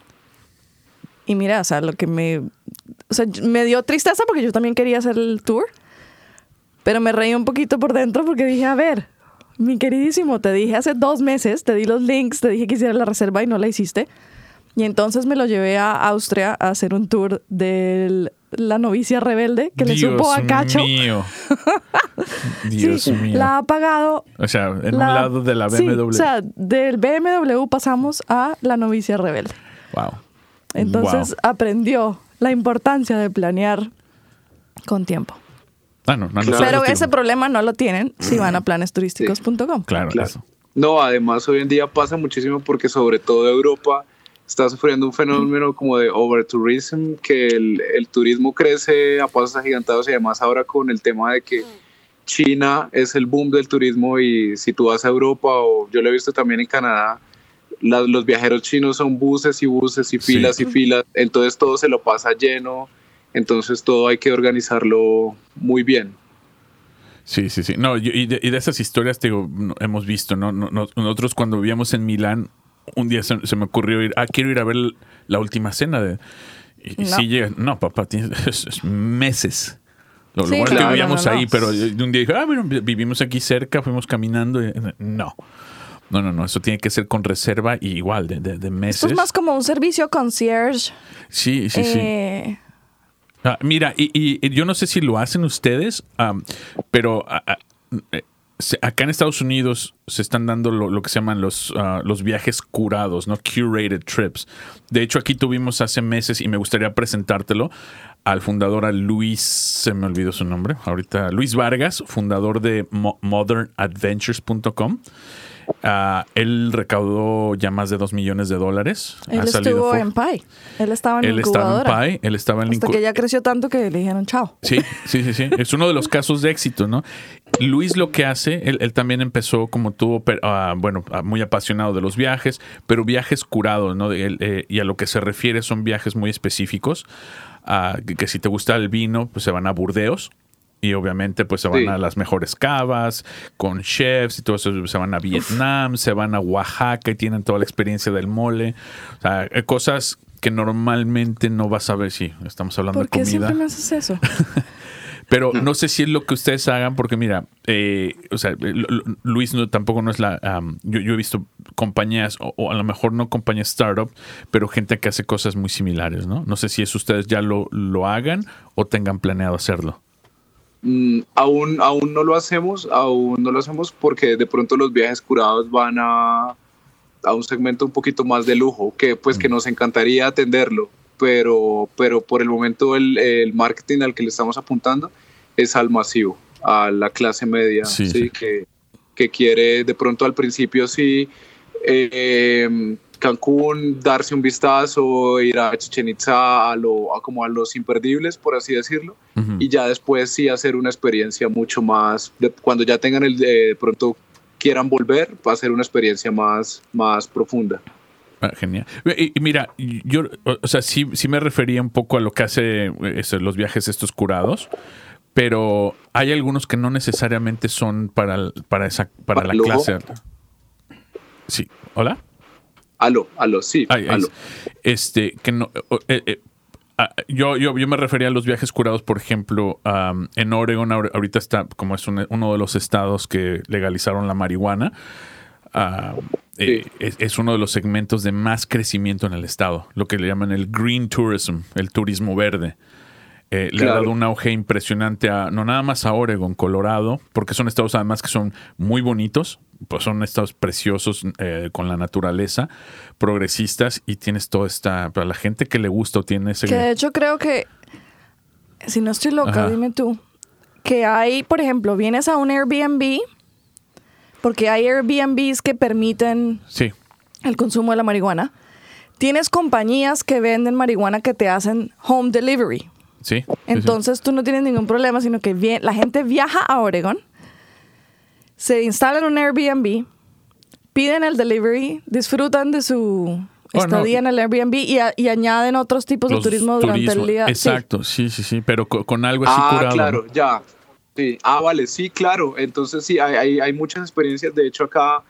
Y mira, o sea, lo que me... O sea, me dio tristeza porque yo también quería hacer el tour. Pero me reí un poquito por dentro porque dije, a ver, mi queridísimo, te dije hace dos meses, te di los links, te dije que hiciera la reserva y no la hiciste. Y entonces me lo llevé a Austria a hacer un tour de la novicia rebelde que le supo a Cacho. Mío. Dios mío. La ha pagado. O sea, en un lado de la BMW. o sea, del BMW pasamos a la novicia rebelde. Wow. Entonces aprendió la importancia de planear con tiempo. Ah, no, no, no Pero ese problema no lo tienen si van a planesturísticos.com. Claro, claro. Eso. No, además hoy en día pasa muchísimo porque sobre todo Europa está sufriendo un fenómeno como de overtourism, que el, el, turismo crece a pasos agigantados y además ahora con el tema de que China es el boom del turismo y si tú vas a Europa o yo lo he visto también en Canadá, los viajeros chinos son buses y buses y filas y filas, entonces todo se lo pasa lleno, entonces todo hay que organizarlo muy bien. Sí, sí, sí. No, y de, y de esas historias te digo, hemos visto, ¿no? Nosotros cuando vivíamos en Milán, un día se, me ocurrió ir, ah, quiero ir a ver la última cena de... Y, no. si llega, no, papá, tienes meses. Lo, bueno es que vivíamos ahí, pero un día dije, ah, bueno, vivimos aquí cerca, fuimos caminando. no. No, no, no, eso tiene que ser con reserva y igual, de, de, meses. Esto es más como un servicio concierge. Sí, sí, sí. Ah, mira, y, yo no sé si lo hacen ustedes, pero eh, acá en Estados Unidos se están dando lo, que se llaman los, los viajes curados, ¿no? Curated trips. De hecho, aquí tuvimos hace meses, y me gustaría presentártelo, al fundador, a Luis, se me olvidó su nombre, ahorita, Luis Vargas, fundador de modernadventures.com. Uh, él recaudó ya más de 2 millones de dólares. Él estuvo en PI. Él estaba en Él estaba en PI. Él estaba en Hasta que ya creció tanto que le dijeron chao. Sí, sí, sí, sí. es uno de los casos de éxito, ¿no? Luis lo que hace, él, también empezó como tuvo, uh, bueno, uh, muy apasionado de los viajes, pero viajes curados, ¿no? Eh, y a lo que se refiere son viajes muy específicos. Que, que si te gusta el vino, pues se van a Burdeos y obviamente pues se van a las mejores cavas, con chefs y todo eso, se van a Vietnam, se van a Oaxaca y tienen toda la experiencia del mole. O sea, eh, cosas que normalmente no vas a ver si estamos hablando de comida. ¿Por qué siempre me haces eso? Pero no sé si es lo que ustedes hagan, porque mira, eh, o sea, Luis no, tampoco no es la. yo, he visto compañías, o, a lo mejor no compañías startup, pero gente que hace cosas muy similares, ¿no? No sé si es ustedes ya lo, lo hagan o tengan planeado hacerlo. Mm, aún, aún no lo hacemos, aún no lo hacemos porque de pronto los viajes curados van a, a un segmento un poquito más de lujo, que pues que mm. nos encantaría atenderlo, pero, pero por el momento el, el marketing al que le estamos apuntando es al masivo, a la clase media, sí, Que, que, quiere de pronto al principio sí eh, Cancún, darse un vistazo, ir a Chichen Itza, a, lo, como a los imperdibles, por así decirlo, y ya después sí hacer una experiencia mucho más, cuando ya tengan el, de pronto quieran volver, va a ser una experiencia más, más profunda. Ah, genial. Y, mira, yo, o sea, sí, sí me refería un poco a lo que hace este, los viajes estos curados, pero hay algunos que no necesariamente son para, para, esa, para, la clase. Sí, hola. Aló, aló, sí, aló. Este, que no. Eh, eh, ah, yo, yo, yo, me refería a los viajes curados, por ejemplo, en Oregon, ahorita está, como es uno de los estados que legalizaron la marihuana, eh, es, uno de los segmentos de más crecimiento en el estado, lo que le llaman el green tourism, el turismo verde. le ha dado un auge impresionante a, no nada más a Oregon, Colorado, porque son estados además que son muy bonitos, pues son estados preciosos eh, con la naturaleza, progresistas y tienes toda esta, para la gente que le gusta o tiene ese... Que de hecho creo que, si no estoy loca, dime tú, que hay, por ejemplo, vienes a un Airbnb, porque hay Airbnbs que permiten el consumo de la marihuana. Tienes compañías que venden marihuana que te hacen home delivery. Sí. Entonces tú no tienes ningún problema, sino que la gente viaja a Oregon se instalan un Airbnb, piden el delivery, disfrutan de su oh, estadía en el Airbnb y, añaden otros tipos de turismo durante el día. Exacto, sí, sí, sí, pero con, algo así ah, claro, ya. Sí. Ah, vale, sí, claro. Entonces sí, hay, hay, muchas experiencias. De hecho, acá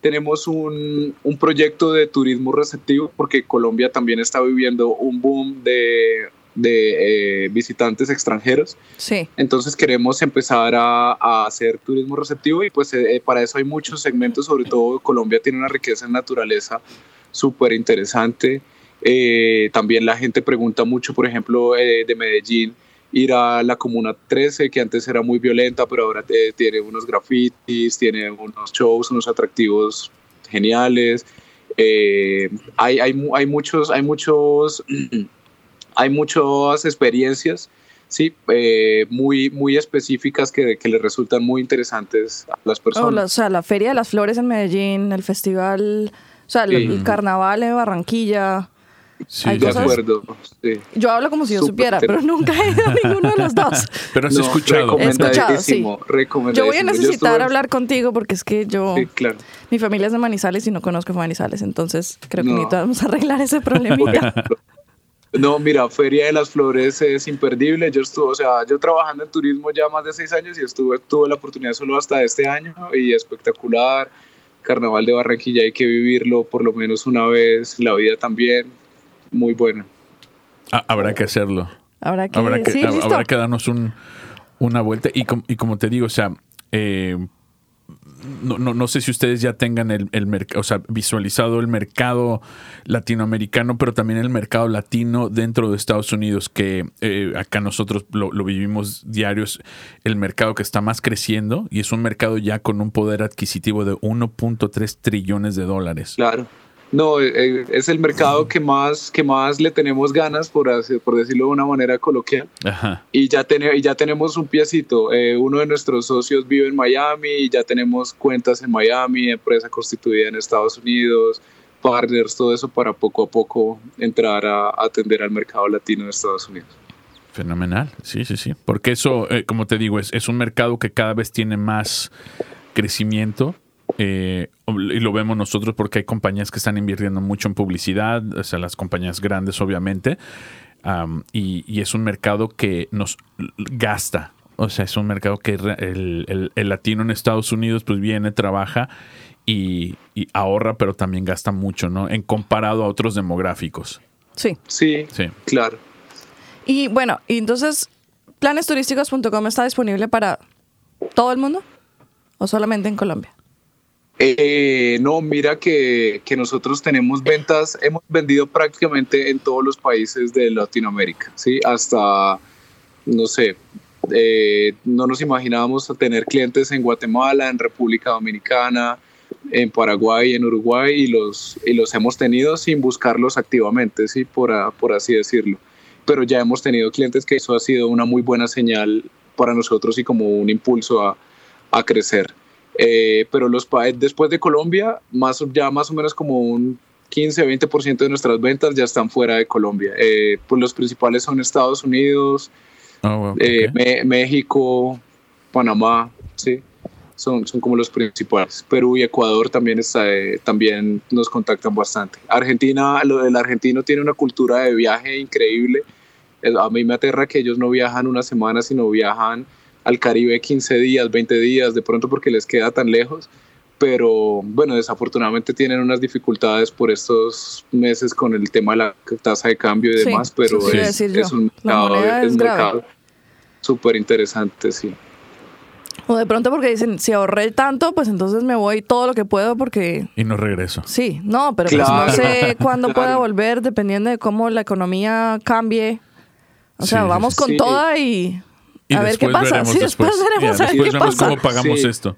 tenemos un, un, proyecto de turismo receptivo porque Colombia también está viviendo un boom de de eh, visitantes extranjeros. Sí. Entonces queremos empezar a, hacer turismo receptivo y pues eh, para eso hay muchos segmentos, sobre todo Colombia tiene una riqueza en naturaleza súper interesante. Eh, también la gente pregunta mucho, por ejemplo, de Medellín, ir a la Comuna 13, que antes era muy violenta, pero ahora tiene unos grafitis, tiene unos shows, unos atractivos geniales. hay, hay, hay, muchos, hay muchos hay muchas experiencias sí, eh, muy, muy específicas que, que le resultan muy interesantes a las personas. o sea, la Feria de las Flores en Medellín, el festival, o sea, el, carnaval en Barranquilla. Sí, de acuerdo. Yo hablo como si yo supiera, pero nunca he ido a ninguno de los dos. pero has escuchado. He escuchado, sí. Yo voy a necesitar hablar contigo porque es que yo. claro. Mi familia es de Manizales y no conozco Manizales, entonces creo que necesitamos arreglar ese problemita. No, mira, Feria de las Flores es imperdible. Yo estuve, o sea, yo trabajando en turismo ya más de seis años y estuve, tuve la oportunidad solo hasta este año y espectacular. Carnaval de Barranquilla hay que vivirlo por lo menos una vez, la vida también, muy buena. Ah, habrá que hacerlo. Habrá que, habrá que, darnos un, una vuelta y, y, como te digo, o sea, eh, no, no, no, sé si ustedes ya tengan el, el mercado, o sea, visualizado el mercado latinoamericano, pero también el mercado latino dentro de Estados Unidos, que eh, acá nosotros lo, lo, vivimos diarios, el mercado que está más creciendo y es un mercado ya con un poder adquisitivo de 1.3 trillones de dólares. Claro. No, eh, eh, es el mercado que más, que más le tenemos ganas, por, por decirlo de una manera coloquial. Y, ya y ya tenemos un piecito. Eh, uno de nuestros socios vive en Miami y ya tenemos cuentas en Miami, empresa constituida en Estados Unidos, partners, todo eso para poco a poco entrar a, atender al mercado latino de Estados Unidos. Fenomenal, sí, sí, sí. Porque eso, como te digo, es, es un mercado que cada vez tiene más crecimiento eh, y lo vemos nosotros porque hay compañías que están invirtiendo mucho en publicidad, o sea, las compañías grandes obviamente, y, es un mercado que nos gasta, o sea, es un mercado que el, latino en Estados Unidos pues viene, trabaja y, ahorra, pero también gasta mucho, ¿no? En comparado a otros demográficos. Sí. Sí, sí. claro. Y bueno, y entonces, planesturísticos.com está disponible para todo el mundo o solamente en Colombia? Eh, no, mira que, nosotros tenemos ventas, hemos vendido prácticamente en todos los países de Latinoamérica, ¿sí? Hasta, no sé, eh, no nos imaginábamos tener clientes en Guatemala, en República Dominicana, en Paraguay, en Uruguay, y los, y los hemos tenido sin buscarlos activamente, ¿sí? Por, por así decirlo. Pero ya hemos tenido clientes que eso ha sido una muy buena señal para nosotros y como un impulso a, a crecer. Eh, pero los después de Colombia, más, ya más o menos como un 15-20% de nuestras ventas ya están fuera de Colombia. Eh, pues los principales son Estados Unidos, oh, eh, México, Panamá, sí. Son, son como los principales. Perú y Ecuador también, está, también nos contactan bastante. Argentina, lo del argentino tiene una cultura de viaje increíble. A mí me aterra que ellos no viajan una semana, sino viajan al Caribe 15 días, 20 días, de pronto porque les queda tan lejos. Pero bueno, desafortunadamente tienen unas dificultades por estos meses con el tema de la tasa de cambio y demás, pero es, un mercado, súper interesante, sí. O de pronto porque dicen, si ahorré tanto, pues entonces me voy todo lo que puedo porque... Y no regreso. Sí, no, pero pues no sé cuándo pueda volver dependiendo de cómo la economía cambie. O sea, vamos con toda y a ver qué pasa. Sí, después, veremos, a ver qué vemos cómo pagamos esto.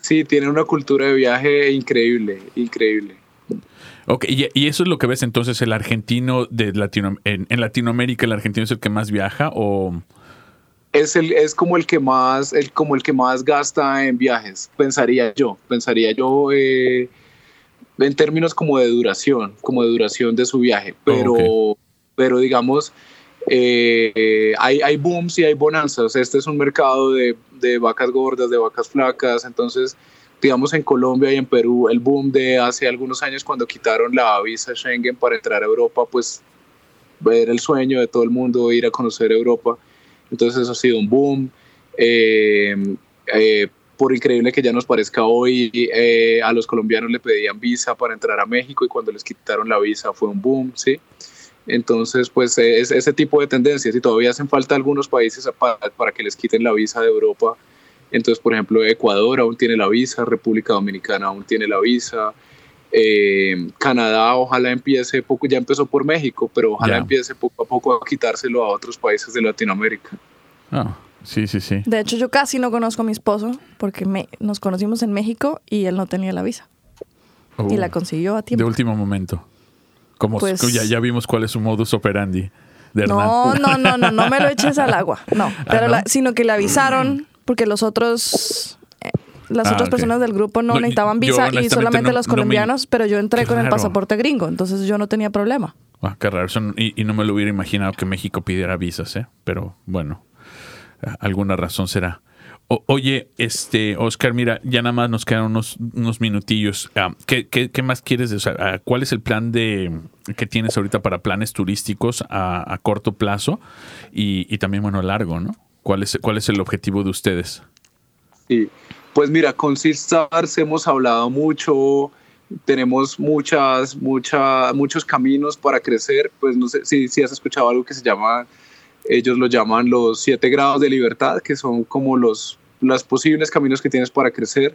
Sí, tiene una cultura de viaje increíble, increíble. Ok, y, eso es lo que ves entonces, el argentino de Latino, en, Latinoamérica, el argentino es el que más viaja o es el es como el que más el como el que más gasta en viajes, pensaría yo, pensaría yo eh, en términos como de duración, como de duración de su viaje, pero pero digamos eh, hay, booms y hay bonanzas. Este es un mercado de, vacas gordas, de vacas flacas. Entonces, digamos, en Colombia y en Perú, el boom de hace algunos años cuando quitaron la visa Schengen para entrar a Europa, pues ver el sueño de todo el mundo, ir a conocer Europa. Entonces, eso ha sido un boom. Eh, eh, por increíble que ya nos parezca hoy, a los colombianos le pedían visa para entrar a México y cuando les quitaron la visa fue un boom, ¿sí? Entonces, pues es ese tipo de tendencias y todavía hacen falta algunos países para, que les quiten la visa de Europa. Entonces, por ejemplo, Ecuador aún tiene la visa, República Dominicana aún tiene la visa, eh, Canadá ojalá empiece poco, ya empezó por México, pero ojalá empiece poco a poco a quitárselo a otros países de Latinoamérica. Ah, sí, sí, sí. De hecho, yo casi no conozco a mi esposo porque me, nos conocimos en México y él no tenía la visa. y la uh, consiguió a tiempo. De último momento. Como pues ya, ya vimos cuál es su modus operandi. De no, no, no, no, no me lo eches al agua. No, ah, sino que le avisaron porque los otros eh, las ah, otras personas del grupo no, necesitaban visa y solamente los colombianos, pero yo entré con el pasaporte gringo, entonces yo no tenía problema. Ah, qué raro. Y, y, no me lo hubiera imaginado que México pidiera visas, ¿eh? Pero bueno, alguna razón será oye, este, Oscar, mira, ya nada más nos quedan unos, unos minutillos. Ah, ¿qué, más quieres? O ah, ¿Cuál es el plan de que tienes ahorita para planes turísticos a, corto plazo y, también, bueno, a largo, ¿no? ¿Cuál es, ¿Cuál es el objetivo de ustedes? Sí, pues mira, con Sistars hemos hablado mucho, tenemos muchas, muchas, muchos caminos para crecer. Pues no sé si, si has escuchado algo que se llama ellos lo llaman los siete grados de libertad, que son como los, los posibles caminos que tienes para crecer.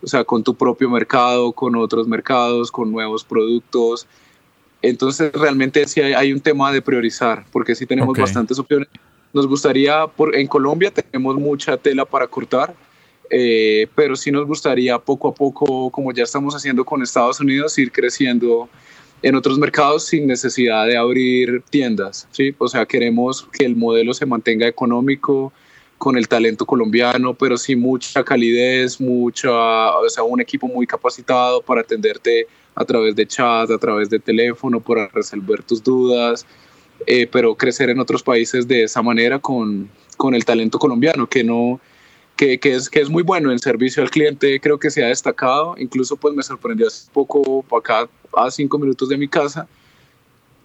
o sea, con tu propio mercado, con otros mercados, con nuevos productos. Entonces, realmente sí hay, un tema de priorizar, porque sí tenemos bastantes opciones. Nos gustaría, por, en Colombia tenemos mucha tela para cortar, eh, pero sí nos gustaría poco a poco, como ya estamos haciendo con Estados Unidos, ir creciendo en otros mercados sin necesidad de abrir tiendas, ¿sí? O sea, queremos que el modelo se mantenga económico, con el talento colombiano, pero sí mucha calidez, mucha, o sea, un equipo muy capacitado para atenderte a través de chat, a través de teléfono, para resolver tus dudas, eh, pero crecer en otros países de esa manera con, con el talento colombiano, que no, que, que, es, que es muy bueno en servicio al cliente, creo que se ha destacado, incluso pues me sorprendió hace poco, acá a cinco minutos de mi casa,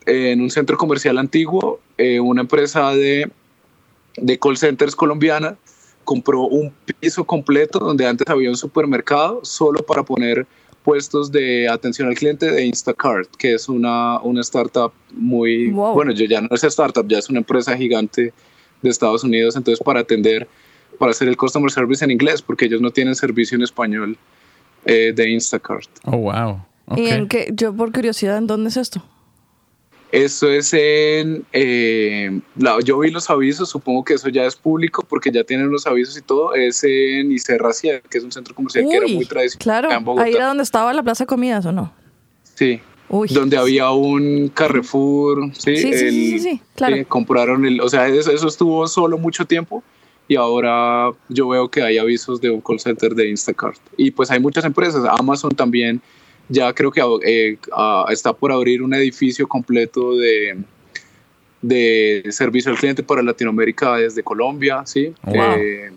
en un centro comercial antiguo, eh, una empresa de de call centers colombiana compró un piso completo donde antes había un supermercado solo para poner puestos de atención al cliente de Instacart, que es una, una startup muy, bueno, ya no es startup, ya es una empresa gigante de Estados Unidos, entonces para atender, para hacer el customer service en inglés, porque ellos no tienen servicio en español eh, de Instacart. Oh, wow. ¿Y en qué, yo por curiosidad, ¿en dónde es esto? Eso es en, eh, yo vi los avisos, supongo que eso ya es público porque ya tienen los avisos y todo, es en Icerracia, que es un centro comercial que era muy tradicional. Claro, ahí era donde estaba la plaza de comidas, ¿o no? Sí, donde había un Carrefour, sí, sí, sí, sí, claro. compraron el, o sea, eso, eso, estuvo solo mucho tiempo y ahora yo veo que hay avisos de un call center de Instacart. Y pues hay muchas empresas, Amazon también ya creo que eh, está por abrir un edificio completo de, de servicio al cliente para Latinoamérica desde Colombia, ¿sí? Oh, eh,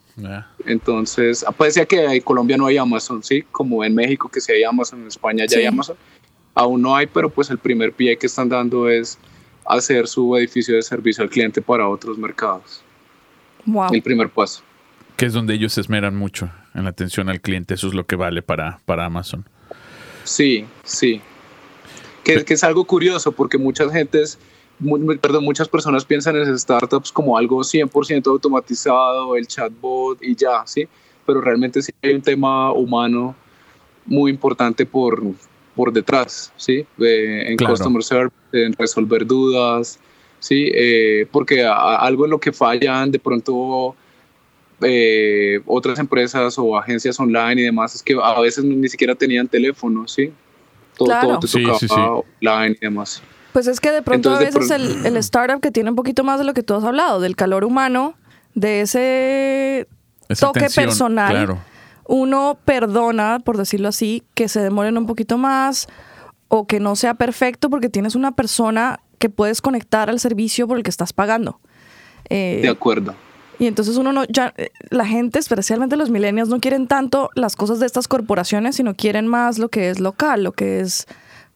entonces, parecía que en Colombia no hay Amazon, ¿sí? Como en México que sí hay Amazon, en España ya hay Amazon. Aún no hay, pero pues el primer pie que están dando es hacer su edificio de servicio al cliente para otros mercados. Wow. El primer paso. Que es donde ellos se esmeran mucho en la atención al cliente, eso es lo que vale para, para Amazon. Sí, sí. Que, que es algo curioso porque muchas gentes, perdón, muchas personas piensan en startups como algo 100% automatizado, el chatbot y ya, ¿sí? Pero realmente sí hay un tema humano muy importante por, por detrás, ¿sí? en customer service, en resolver dudas, ¿sí? Eh, porque algo en lo que fallan de pronto eh, otras empresas o agencias online y demás es que a veces ni siquiera tenían teléfono, ¿sí? Todo, todo te tocaba online y demás. Pues es que de pronto a veces el, startup que tiene un poquito más de lo que tú has hablado, del calor humano, de ese toque personal, uno perdona, por decirlo así, que se demoren un poquito más o que no sea perfecto porque tienes una persona que puedes conectar al servicio por el que estás pagando. Eh, de acuerdo. Y entonces uno no, ya, eh, la gente, especialmente los millennials, no quieren tanto las cosas de estas corporaciones, sino quieren más lo que es local, lo que es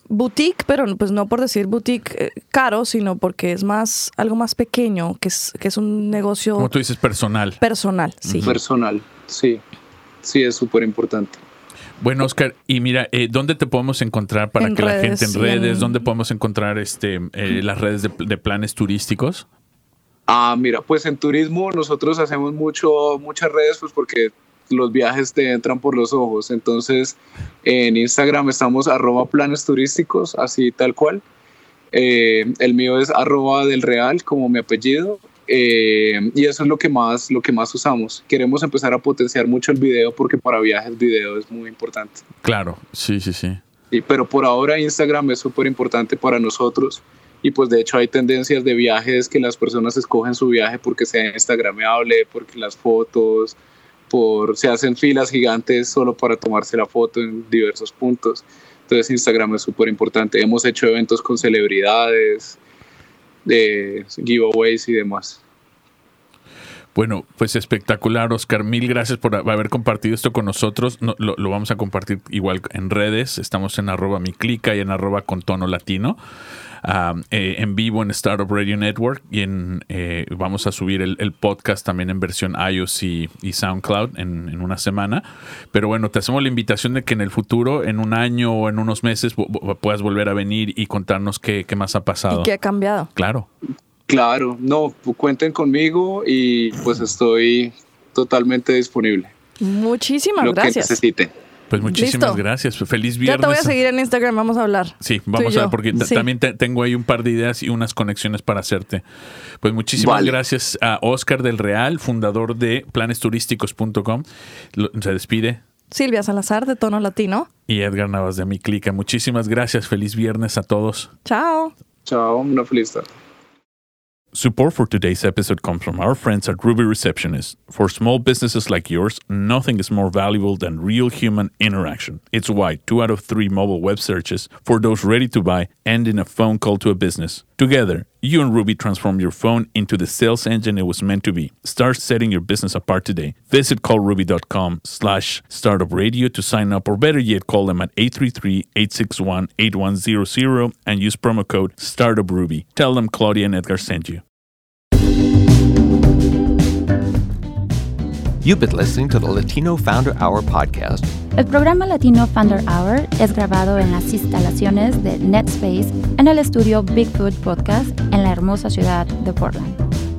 boutique, pero pues no por decir boutique eh, caro, sino porque es más, algo más pequeño, que es, que es un negocio. Como tú dices, personal. Personal, sí. Personal, sí. Sí, es súper importante. Bueno, Oscar, y mira, eh, ¿dónde te podemos encontrar para que la gente en redes, dónde podemos encontrar este las redes de planes turísticos? Ah, mira, pues en turismo nosotros hacemos mucho, muchas redes, pues porque los viajes te entran por los ojos. Entonces, en Instagram estamos arroba planes turísticos, así tal cual. Eh, el mío es arroba del real, como mi apellido. Eh, y eso es lo que, más, lo que más usamos. Queremos empezar a potenciar mucho el video porque para viajes el video es muy importante. Claro, sí, sí, sí. sí pero por ahora Instagram es súper importante para nosotros y pues de hecho hay tendencias de viajes que las personas escogen su viaje porque sea instagramable, porque las fotos, por, se hacen filas gigantes solo para tomarse la foto en diversos puntos. Entonces Instagram es súper importante. Hemos hecho eventos con celebridades, de giveaways y demás. Bueno, pues espectacular, Oscar. Mil gracias por haber compartido esto con nosotros. lo, vamos a compartir igual en redes. Estamos en arroba mi clica y en arroba con tono latino. Eh, en vivo en Startup Radio Network y en, eh, vamos a subir el, podcast también en versión iOS y, SoundCloud en, una semana. Pero bueno, te hacemos la invitación de que en el futuro, en un año o en unos meses, puedas volver a venir y contarnos qué, qué más ha pasado. ¿Y qué ha cambiado? Claro. Claro, no, cuenten conmigo y pues estoy totalmente disponible. Muchísimas Lo gracias. Que necesiten. Pues muchísimas gracias. Feliz viernes. Ya te voy a seguir en Instagram, vamos a hablar. Sí, vamos a ver, porque también tengo ahí un par de ideas y unas conexiones para hacerte. Pues muchísimas gracias a Oscar del Real, fundador de planesturísticos.com. Se despide. Silvia Salazar de Tono Latino. Y Edgar Navas de Mi Clica. Muchísimas gracias. Feliz viernes a todos. Chao. Chao, una feliz tarde. Support for today's episode comes from our friends at Ruby Receptionist. For small businesses like yours, nothing is more valuable than real human interaction. It's why two out of three mobile web searches for those ready to buy end in a phone call to a business. Together, you and Ruby transform your phone into the sales engine it was meant to be. Start setting your business apart today. Visit callruby.com slash startupradio to sign up, or better yet, call them at 833-861-8100 and use promo code StartupRuby. Tell them Claudia and Edgar sent you. You've been listening to the Latino Founder Hour podcast. El programa Latino Founder Hour es grabado en las instalaciones de NetSpace en el estudio Bigfoot Podcast en la hermosa ciudad de Portland.